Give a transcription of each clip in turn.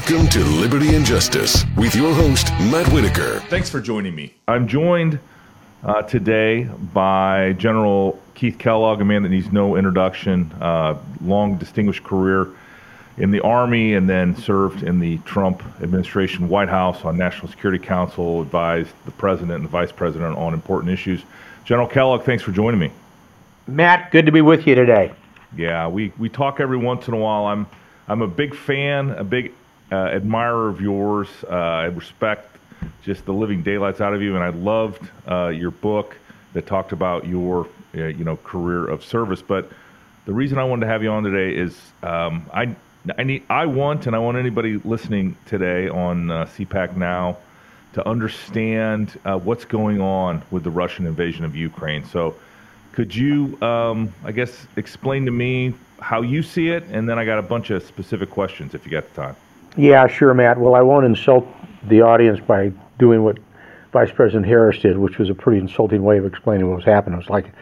Welcome to Liberty and Justice with your host, Matt Whitaker. Thanks for joining me. I'm joined uh, today by General Keith Kellogg, a man that needs no introduction, uh, long distinguished career in the Army and then served in the Trump administration White House on National Security Council, advised the President and the Vice President on important issues. General Kellogg, thanks for joining me. Matt, good to be with you today. Yeah, we, we talk every once in a while. I'm I'm a big fan, a big admirer of yours. Uh, I respect just the living daylights out of you, and I loved uh, your book that talked about your uh, you know career of service. But the reason I wanted to have you on today is um, I I need I want and I want anybody listening today on uh, CPAC now to understand uh, what's going on with the Russian invasion of Ukraine. So. Could you, um, I guess, explain to me how you see it, and then I got a bunch of specific questions if you got the time. Yeah, sure, Matt. Well, I won't insult the audience by doing what Vice President Harris did, which was a pretty insulting way of explaining what was happening. It was like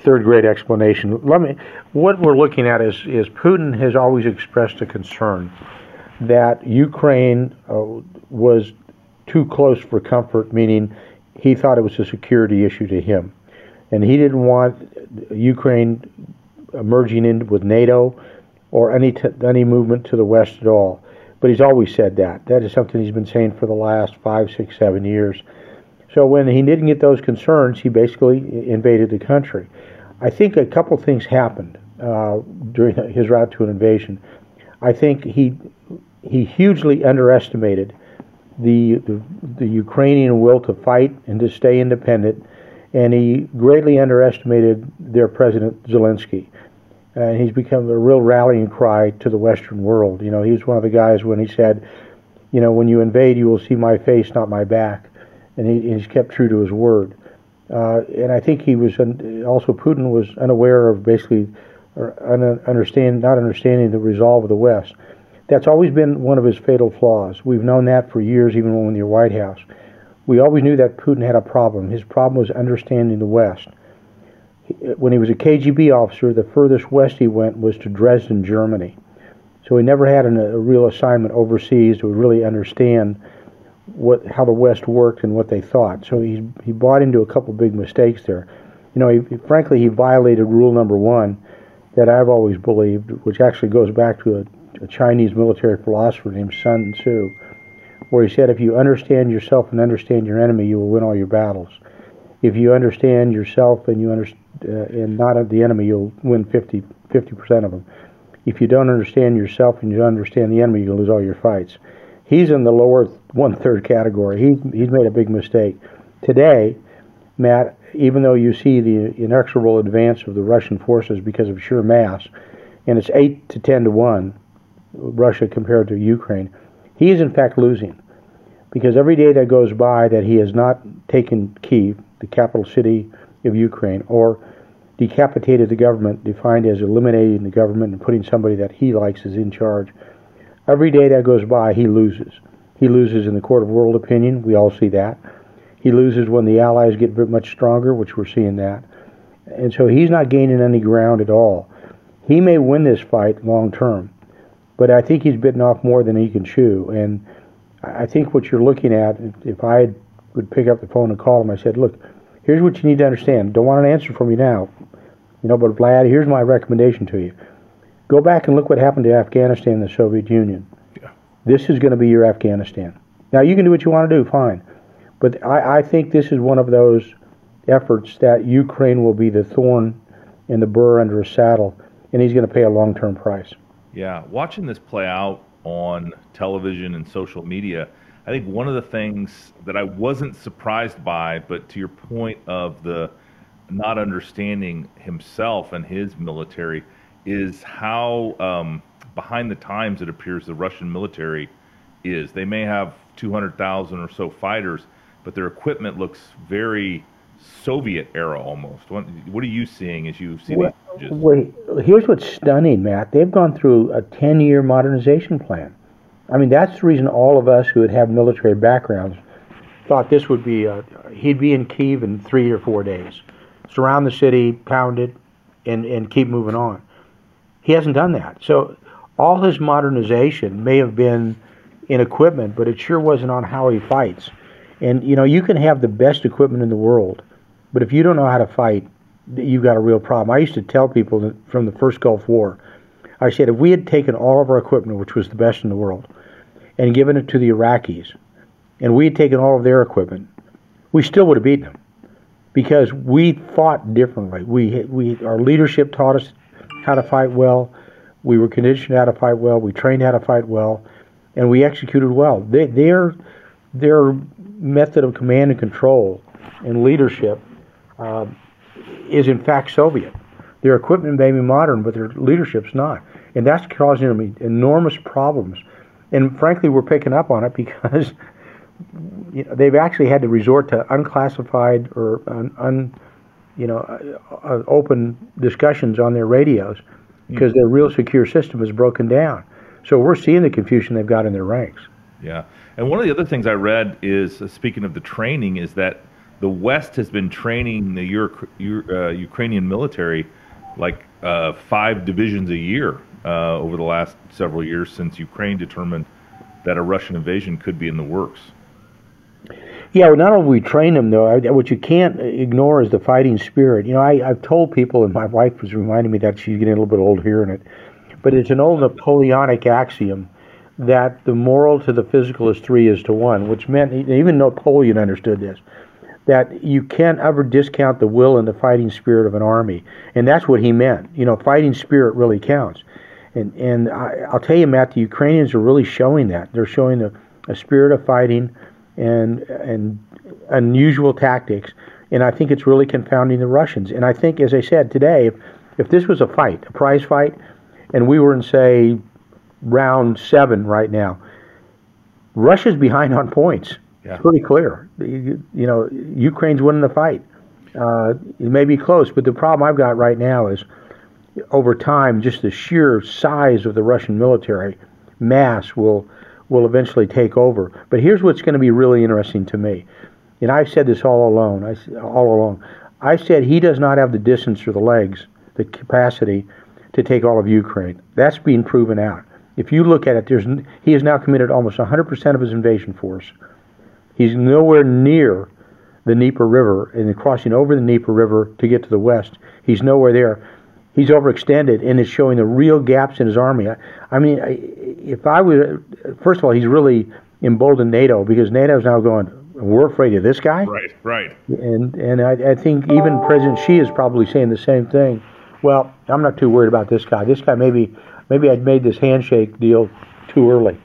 third grade explanation. Let me. What we're looking at is is Putin has always expressed a concern that Ukraine uh, was too close for comfort, meaning he thought it was a security issue to him, and he didn't want Ukraine merging in with NATO or any t- any movement to the west at all. But he's always said that. That is something he's been saying for the last five, six, seven years. So when he didn't get those concerns, he basically invaded the country. I think a couple things happened uh, during his route to an invasion. I think he he hugely underestimated the, the, the Ukrainian will to fight and to stay independent, and he greatly underestimated their president Zelensky and he's become a real rallying cry to the Western world. You know, he's one of the guys when he said, you know, when you invade, you will see my face, not my back, and he, he's kept true to his word. Uh, and I think he was un- also Putin was unaware of basically, or un- understand not understanding the resolve of the West. That's always been one of his fatal flaws. We've known that for years, even when we were in the White House. We always knew that Putin had a problem. His problem was understanding the West when he was a KGB officer, the furthest west he went was to Dresden, Germany. So he never had an, a real assignment overseas to really understand what how the West worked and what they thought. So he he bought into a couple big mistakes there. You know, he, frankly, he violated rule number one that I've always believed, which actually goes back to a, a Chinese military philosopher named Sun Tzu, where he said, "If you understand yourself and understand your enemy, you will win all your battles. If you understand yourself and you understand Uh, and not of the enemy, you'll win 50 percent of them. If you don't understand yourself and you don't understand the enemy, you'll lose all your fights. He's in the lower one third category. He he's made a big mistake. Today, Matt, even though you see the inexorable advance of the Russian forces because of sheer mass, and it's eight to ten to one, Russia compared to Ukraine, he is in fact losing because every day that goes by that he has not taken Kiev, the capital city of Ukraine, or decapitated the government, defined as eliminating the government and putting somebody that he likes as in charge. Every day that goes by, he loses. He loses in the court of world opinion. We all see that. He loses when the Allies get much stronger, which we're seeing that. And so he's not gaining any ground at all. He may win this fight long term, but I think he's bitten off more than he can chew. And I think what you're looking at, if I would pick up the phone and call him, I said, look, here's what you need to understand. Don't want an answer from you now. You know, but Vlad, here's my recommendation to you. Go back and look what happened to Afghanistan and the Soviet Union. Yeah. This is going to be your Afghanistan. Now, you can do what you want to do, fine. But I, I think this is one of those efforts that Ukraine will be the thorn in the burr under his saddle, and he's going to pay a long term price. Yeah, watching this play out on television and social media, I think one of the things that I wasn't surprised by, but to your point of the not understanding himself and his military is how um, behind the times it appears the Russian military is. They may have 200,000 or so fighters, but their equipment looks very Soviet era almost. What, what are you seeing as you see well, these images? Well, here's what's stunning, Matt. They've gone through a 10 year modernization plan. I mean, that's the reason all of us who would have military backgrounds thought this would be, a, he'd be in Kiev in three or four days surround the city, pound it, and, and keep moving on. He hasn't done that. So all his modernization may have been in equipment, but it sure wasn't on how he fights. And you know, you can have the best equipment in the world, but if you don't know how to fight, you've got a real problem. I used to tell people from the first Gulf War, I said if we had taken all of our equipment, which was the best in the world, and given it to the Iraqis, and we had taken all of their equipment, we still would have beaten them because we fought differently. We we our leadership taught us how to fight well. We were conditioned how to fight well. We trained how to fight well, and we executed well. They, their their method of command and control and leadership uh, is in fact Soviet. Their equipment may be modern, but their leadership's not, and that's causing them enormous problems. And frankly, we're picking up on it because you know, they've actually had to resort to unclassified or un, un you know, uh, uh, open discussions on their radios because their real secure system is broken down. So we're seeing the confusion they've got in their ranks. Yeah, and one of the other things I read is, uh, speaking of the training, is that the West has been training the Euro- uh, Ukrainian military like uh, five divisions a year uh, over the last several years since Ukraine determined that a Russian invasion could be in the works. Yeah, well, not only we train them though, what you can't ignore is the fighting spirit. You know, I, I've told people, and my wife was reminding me that she's getting a little bit old hearing it, but it's an old Napoleonic axiom that the moral to the physical is three is to one, which meant even Napoleon understood this. That you can't ever discount the will and the fighting spirit of an army, and that's what he meant. You know, fighting spirit really counts, and and I, will tell you, Matt, the Ukrainians are really showing that. They're showing a, a spirit of fighting, and and unusual tactics, and I think it's really confounding the Russians. And I think, as I said today, if, if this was a fight, a prize fight, and we were in say round seven right now, Russia's behind on points. Yeah. It's pretty clear. You, you, know, Ukraine's winning the fight. Uh, it may be close, but the problem I've got right now is over time, just the sheer size of the Russian military mass will will eventually take over. But here's what's going to be really interesting to me, and I've said this all alone. I all along. I said he does not have the distance or the legs, the capacity to take all of Ukraine. That's being proven out. If you look at it, there's he has now committed almost 100% of his invasion force. He's nowhere near the Dnieper River and crossing over the Dnieper River to get to the west. He's nowhere there he's overextended and is showing the real gaps in his army. I, I mean, I, if I was, first of all, he's really emboldened NATO because NATO is now going, we're afraid of this guy. Right, right. And and I, I think even President Xi is probably saying the same thing. Well, I'm not too worried about this guy. This guy maybe maybe I'd made this handshake deal too early.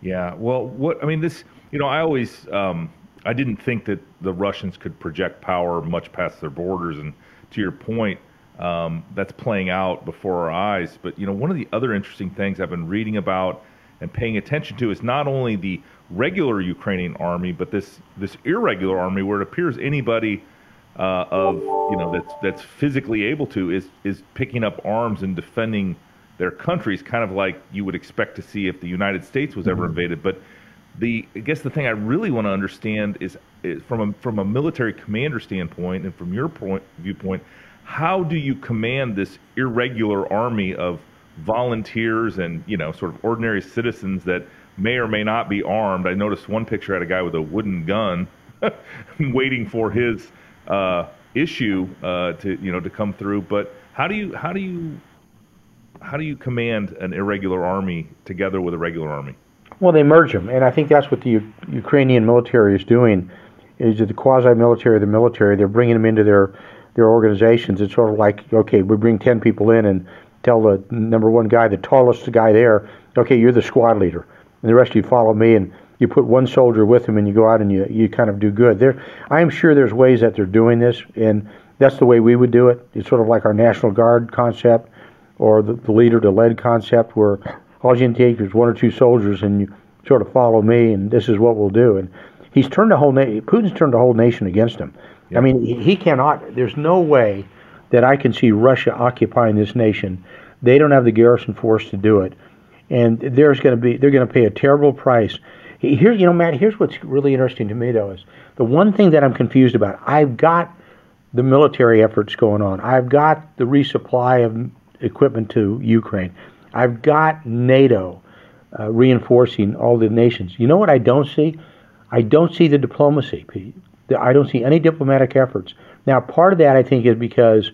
Yeah. Well, what I mean, this you know, I always um, I didn't think that the Russians could project power much past their borders, and to your point um, that's playing out before our eyes. But you know, one of the other interesting things I've been reading about and paying attention to is not only the regular Ukrainian army, but this this irregular army, where it appears anybody uh, of you know that's that's physically able to is is picking up arms and defending their countries, kind of like you would expect to see if the United States was ever mm-hmm. invaded. But the I guess the thing I really want to understand is, is from a from a military commander standpoint and from your point viewpoint how do you command this irregular army of volunteers and you know sort of ordinary citizens that may or may not be armed? I noticed one picture had a guy with a wooden gun waiting for his uh, issue uh, to you know to come through. But how do you how do you how do you command an irregular army together with a regular army? Well, they merge them, and I think that's what the U- Ukrainian military is doing. Is the quasi-military, the military? They're bringing them into their their organizations. It's sort of like, okay, we bring 10 people in and tell the number one guy, the tallest guy there, okay, you're the squad leader. And the rest of you follow me and you put one soldier with him and you go out and you, you kind of do good. There, I am sure there's ways that they're doing this, and that's the way we would do it. It's sort of like our National Guard concept or the, the leader to lead concept where all you take is one or two soldiers and you sort of follow me and this is what we'll do. And he's turned the whole, na- Putin's turned the whole nation against him. Yeah. I mean, he cannot. There's no way that I can see Russia occupying this nation. They don't have the garrison force to do it, and there's going to be they're going to pay a terrible price. Here, you know, Matt. Here's what's really interesting to me, though, is the one thing that I'm confused about. I've got the military efforts going on. I've got the resupply of equipment to Ukraine. I've got NATO uh, reinforcing all the nations. You know what I don't see? I don't see the diplomacy. Pete. I don't see any diplomatic efforts. Now, part of that I think is because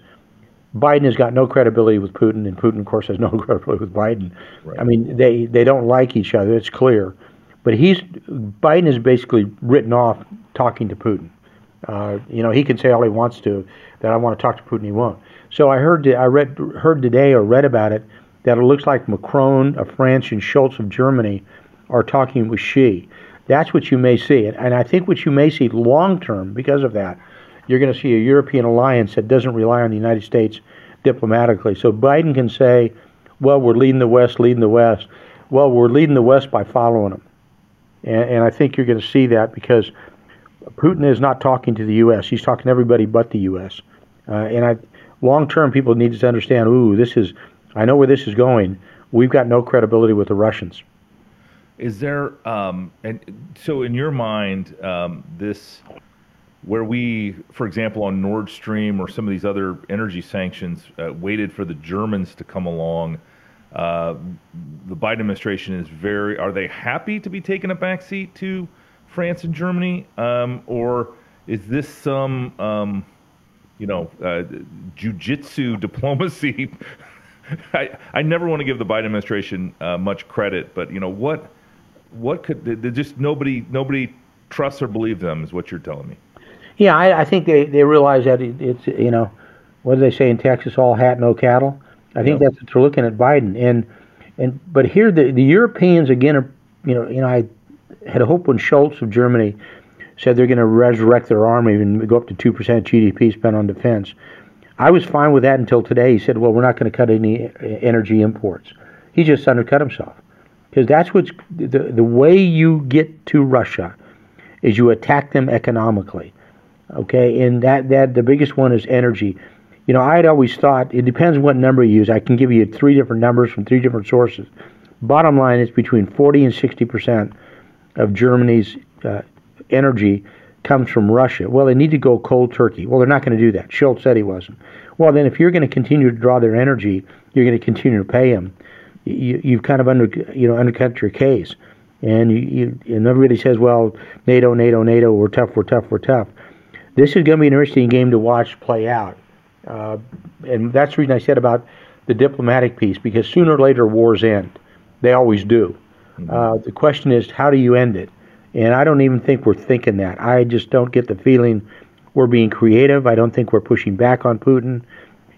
Biden has got no credibility with Putin, and Putin, of course, has no credibility with Biden. Right. I mean, they they don't like each other. It's clear. But he's Biden is basically written off talking to Putin. Uh, you know, he can say all he wants to that I want to talk to Putin. He won't. So I heard I read heard today or read about it that it looks like Macron of France and Scholz of Germany are talking with Xi. That's what you may see, and I think what you may see long term because of that, you're going to see a European alliance that doesn't rely on the United States diplomatically. So Biden can say, "Well, we're leading the West, leading the West." Well, we're leading the West by following them, and, and I think you're going to see that because Putin is not talking to the U.S. He's talking to everybody but the U.S. Uh, and I, long term, people need to understand. Ooh, this is. I know where this is going. We've got no credibility with the Russians. Is there, um, and so in your mind, um, this, where we, for example, on Nord Stream or some of these other energy sanctions, uh, waited for the Germans to come along. Uh, the Biden administration is very, are they happy to be taking a backseat to France and Germany? Um, or is this some, um, you know, uh, jujitsu diplomacy? I, I never want to give the Biden administration uh, much credit, but you know what? What could just nobody nobody trusts or believes them is what you're telling me. Yeah, I, I think they, they realize that it, it's you know, what do they say in Texas? All hat, no cattle. I think that's what they're looking at Biden and and but here the the Europeans again are you know you know I had a hope when Scholz of Germany said they're going to resurrect their army and go up to two percent GDP spent on defense. I was fine with that until today. He said, "Well, we're not going to cut any energy imports." He just undercut himself because that's what's the the way you get to Russia is you attack them economically. Okay, and that that the biggest one is energy. You know, I had always thought it depends what number you use. I can give you three different numbers from three different sources. Bottom line is between 40 and 60 percent of Germany's uh, energy comes from Russia. Well, they need to go cold turkey. Well, they're not going to do that. Scholz said he wasn't. Well, then if you're going to continue to draw their energy, you're going to continue to pay them you, you've kind of under you know undercut your case, and you, you and everybody says, well, NATO, NATO, NATO, we're tough, we're tough, we're tough. This is going to be an interesting game to watch play out, uh, and that's the reason I said about the diplomatic piece because sooner or later wars end. They always do. Mm-hmm. Uh, the question is, how do you end it? And I don't even think we're thinking that. I just don't get the feeling we're being creative. I don't think we're pushing back on Putin.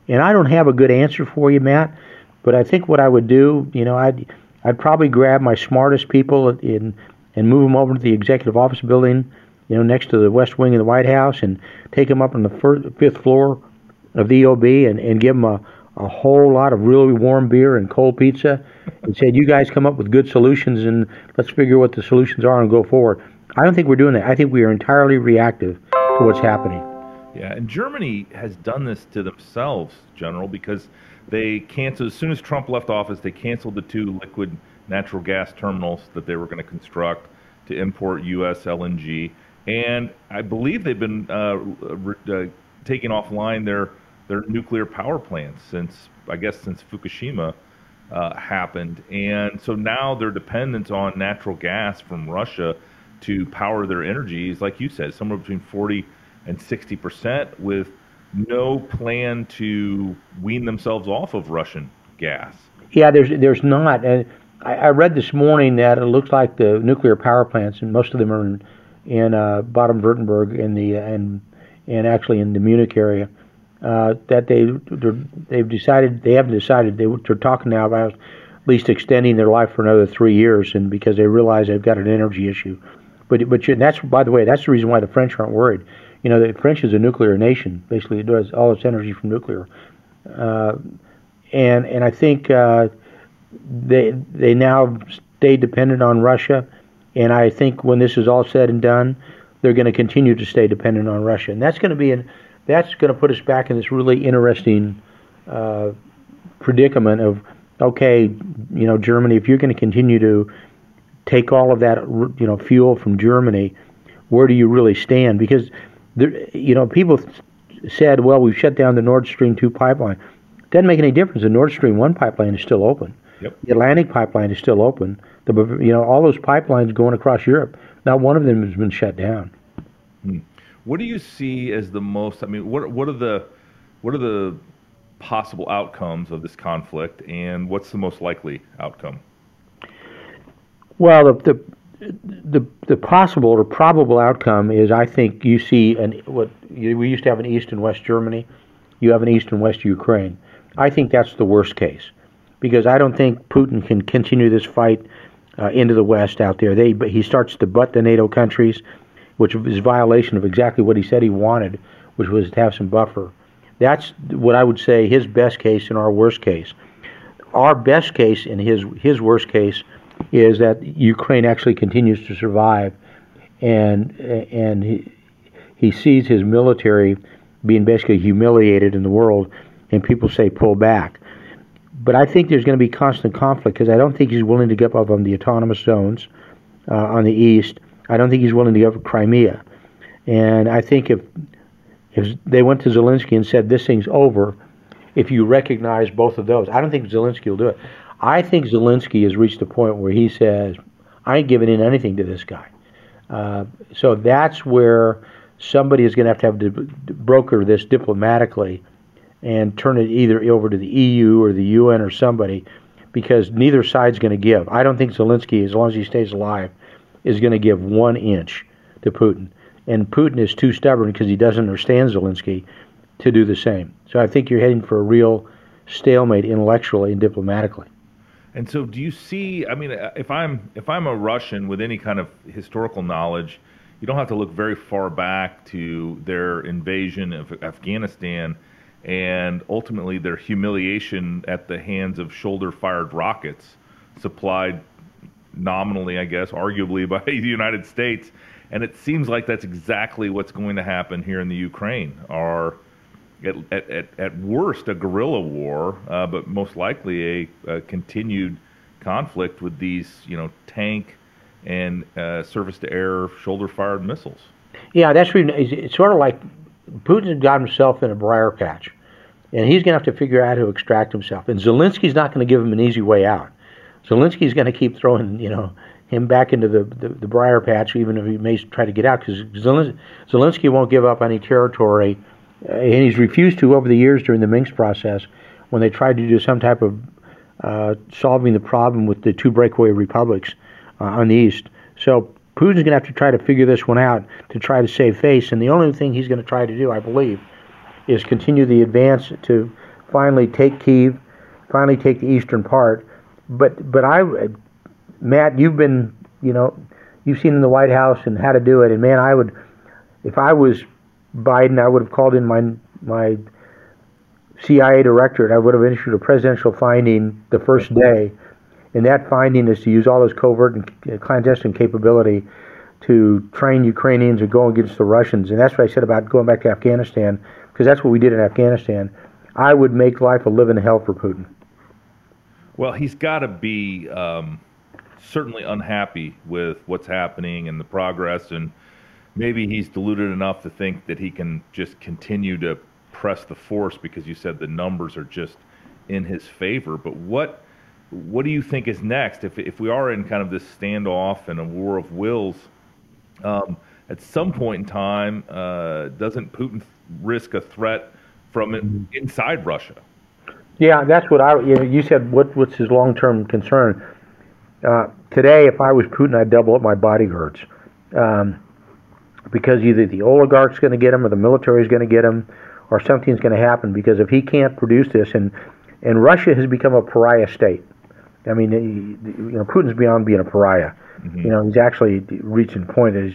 And I don't have a good answer for you, Matt. But I think what I would do, you know, I'd I'd probably grab my smartest people in and move them over to the executive office building, you know, next to the west wing of the White House, and take them up on the first, fifth floor of the EOB and, and give them a, a whole lot of really warm beer and cold pizza, and said, "You guys come up with good solutions, and let's figure what the solutions are and go forward." I don't think we're doing that. I think we are entirely reactive to what's happening. Yeah, and Germany has done this to themselves, General, because they canceled as soon as Trump left office. They canceled the two liquid natural gas terminals that they were going to construct to import U.S. LNG, and I believe they've been uh, re- uh, taking offline their their nuclear power plants since I guess since Fukushima uh, happened, and so now their dependence on natural gas from Russia to power their energy is, like you said, somewhere between forty and sixty percent, with no plan to wean themselves off of Russian gas. Yeah, there's there's not. And I, I read this morning that it looks like the nuclear power plants, and most of them are in, in uh, Baden-Württemberg in the and and actually in the Munich area, uh, that they they've decided they haven't decided they, they're talking now about at least extending their life for another three years, and because they realize they've got an energy issue. But but that's by the way that's the reason why the French aren't worried you know, the French is a nuclear nation. Basically, it does all its energy from nuclear, uh, and and I think uh, they they now stay dependent on Russia, and I think when this is all said and done, they're going to continue to stay dependent on Russia, and that's going to be an that's going to put us back in this really interesting uh, predicament of okay, you know, Germany, if you're going to continue to take all of that, you know, fuel from Germany, where do you really stand? Because there, you know, people said, well, we've shut down the Nord Stream 2 pipeline. Doesn't make any difference. The Nord Stream 1 pipeline is still open. Yep. The Atlantic pipeline is still open. The you know all those pipelines going across Europe. Not one of them has been shut down. Hmm. What do you see as the most? I mean, what what are the what are the possible outcomes of this conflict, and what's the most likely outcome? Well, the the the, the possible or probable outcome is, I think, you see an what you, we used to have an East and West Germany. You have an East and West Ukraine. I think that's the worst case, because I don't think Putin can continue this fight uh, into the West out there. They he starts to butt the NATO countries, which is violation of exactly what he said he wanted, which was to have some buffer. That's what I would say his best case and our worst case. Our best case and his his worst case is that Ukraine actually continues to survive, and and he, he sees his military being basically humiliated in the world, and people say pull back. But I think there's going to be constant conflict because I don't think he's willing to give up on the autonomous zones uh, on the east. I don't think he's willing to give up Crimea, and I think if if they went to Zelensky and said this thing's over, if you recognize both of those, I don't think Zelensky will do it. I think Zelensky has reached a point where he says, I ain't giving in anything to this guy. Uh, so that's where somebody is going to have to have to broker this diplomatically and turn it either over to the EU or the UN or somebody because neither side's going to give. I don't think Zelensky, as long as he stays alive, is going to give one inch to Putin. And Putin is too stubborn because he doesn't understand Zelensky to do the same. So I think you're heading for a real stalemate intellectually and diplomatically. And so, do you see? I mean, uh, if I'm if I'm a Russian with any kind of historical knowledge, you don't have to look very far back to their invasion of Afghanistan and ultimately their humiliation at the hands of shoulder-fired rockets supplied nominally, I guess, arguably by the United States. And it seems like that's exactly what's going to happen here in the Ukraine. Are at, at, at worst a guerrilla war, uh, but most likely a, a, continued conflict with these, you know, tank and uh, surface-to-air shoulder-fired missiles. Yeah, that's really, it's sort of like Putin's got himself in a briar patch, and he's going to have to figure out how to extract himself. And Zelensky's not going to give him an easy way out. Zelensky's going to keep throwing, you know, him back into the, the, the briar patch, even if he may try to get out, because Zelensky won't give up any territory and he's refused to over the years during the Minsk process when they tried to do some type of uh, solving the problem with the two breakaway republics uh, on the east. So Putin's going to have to try to figure this one out to try to save face, and the only thing he's going to try to do, I believe, is continue the advance to finally take Kiev, finally take the eastern part. But but I, Matt, you've been you know you've seen in the White House and how to do it, and man, I would if I was Biden, I would have called in my my CIA directorate. I would have issued a presidential finding the first day, and that finding is to use all this covert and clandestine capability to train Ukrainians and go against the Russians. And that's what I said about going back to Afghanistan, because that's what we did in Afghanistan. I would make life a living hell for Putin. Well, he's got to be um, certainly unhappy with what's happening and the progress and maybe he's deluded enough to think that he can just continue to press the force because you said the numbers are just in his favor. But what what do you think is next? If if we are in kind of this standoff and a war of wills, um, at some point in time, uh, doesn't Putin risk a threat from inside Russia? Yeah, that's what I. You, know, you said what what's his long term concern? Uh, today, if I was Putin, I'd double up my bodyguards. Um, because either the oligarch's going to get him or the military is going to get him or something's going to happen because if he can't produce this and and Russia has become a pariah state. I mean, you know, Putin's beyond being a pariah. Mm-hmm. You know, he's actually reaching point he's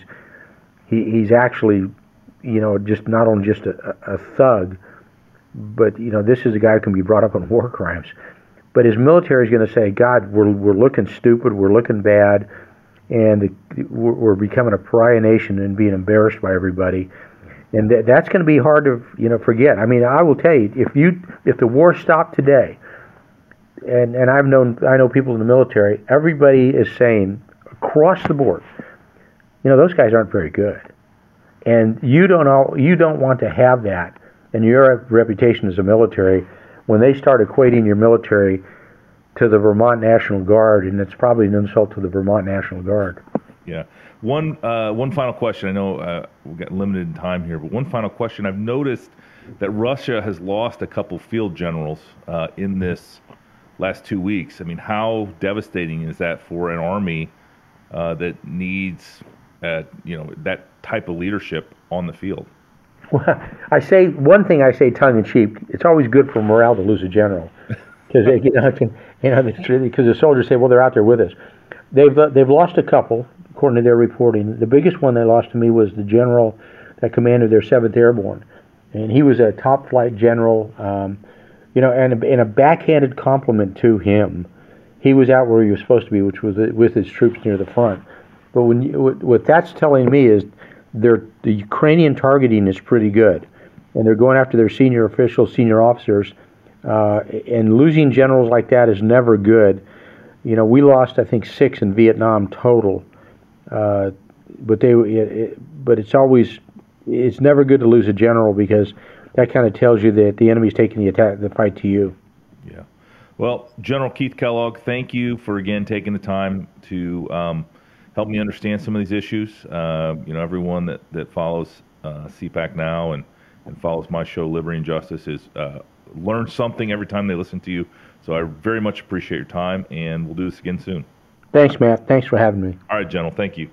he, he's actually, you know, just not only just a, a thug, but you know, this is a guy who can be brought up on war crimes. But his military is going to say, God, we're we're looking stupid, we're looking bad and we're becoming a pariah nation and being embarrassed by everybody. And that's going to be hard to you know forget. I mean, I will tell you, if you if the war stopped today, and and I've known I know people in the military, everybody is saying across the board, you know, those guys aren't very good, and you don't all you don't want to have that and your reputation as a military when they start equating your military to the Vermont National Guard, and it's probably an insult to the Vermont National Guard. Yeah. One uh, one final question. I know uh, we've got limited time here, but one final question. I've noticed that Russia has lost a couple field generals uh, in this last two weeks. I mean, how devastating is that for an army uh, that needs, uh, you know, that type of leadership on the field? Well, I say one thing. I say tongue in cheek. It's always good for morale to lose a general, because you know, you know, because the soldiers say, "Well, they're out there with us." They've uh, they've lost a couple, according to their reporting. The biggest one they lost to me was the general that commanded their Seventh Airborne, and he was a top flight general. Um, you know, and in a backhanded compliment to him, he was out where he was supposed to be, which was with his troops near the front. But when you, what, that's telling me is the Ukrainian targeting is pretty good, and they're going after their senior officials, senior officers, uh, and losing generals like that is never good. You know, we lost I think six in Vietnam total, uh, but they it, it, but it's always it's never good to lose a general because that kind of tells you that the enemy's taking the attack, the fight to you. Yeah. Well, General Keith Kellogg, thank you for again taking the time to um, help me understand some of these issues. Uh, you know, everyone that that follows uh, CPAC now and and follows my show Liberty and Justice is uh, learn something every time they listen to you. So I very much appreciate your time, and we'll do this again soon. Thanks, Matt. Thanks for having me. All right, General. Thank you.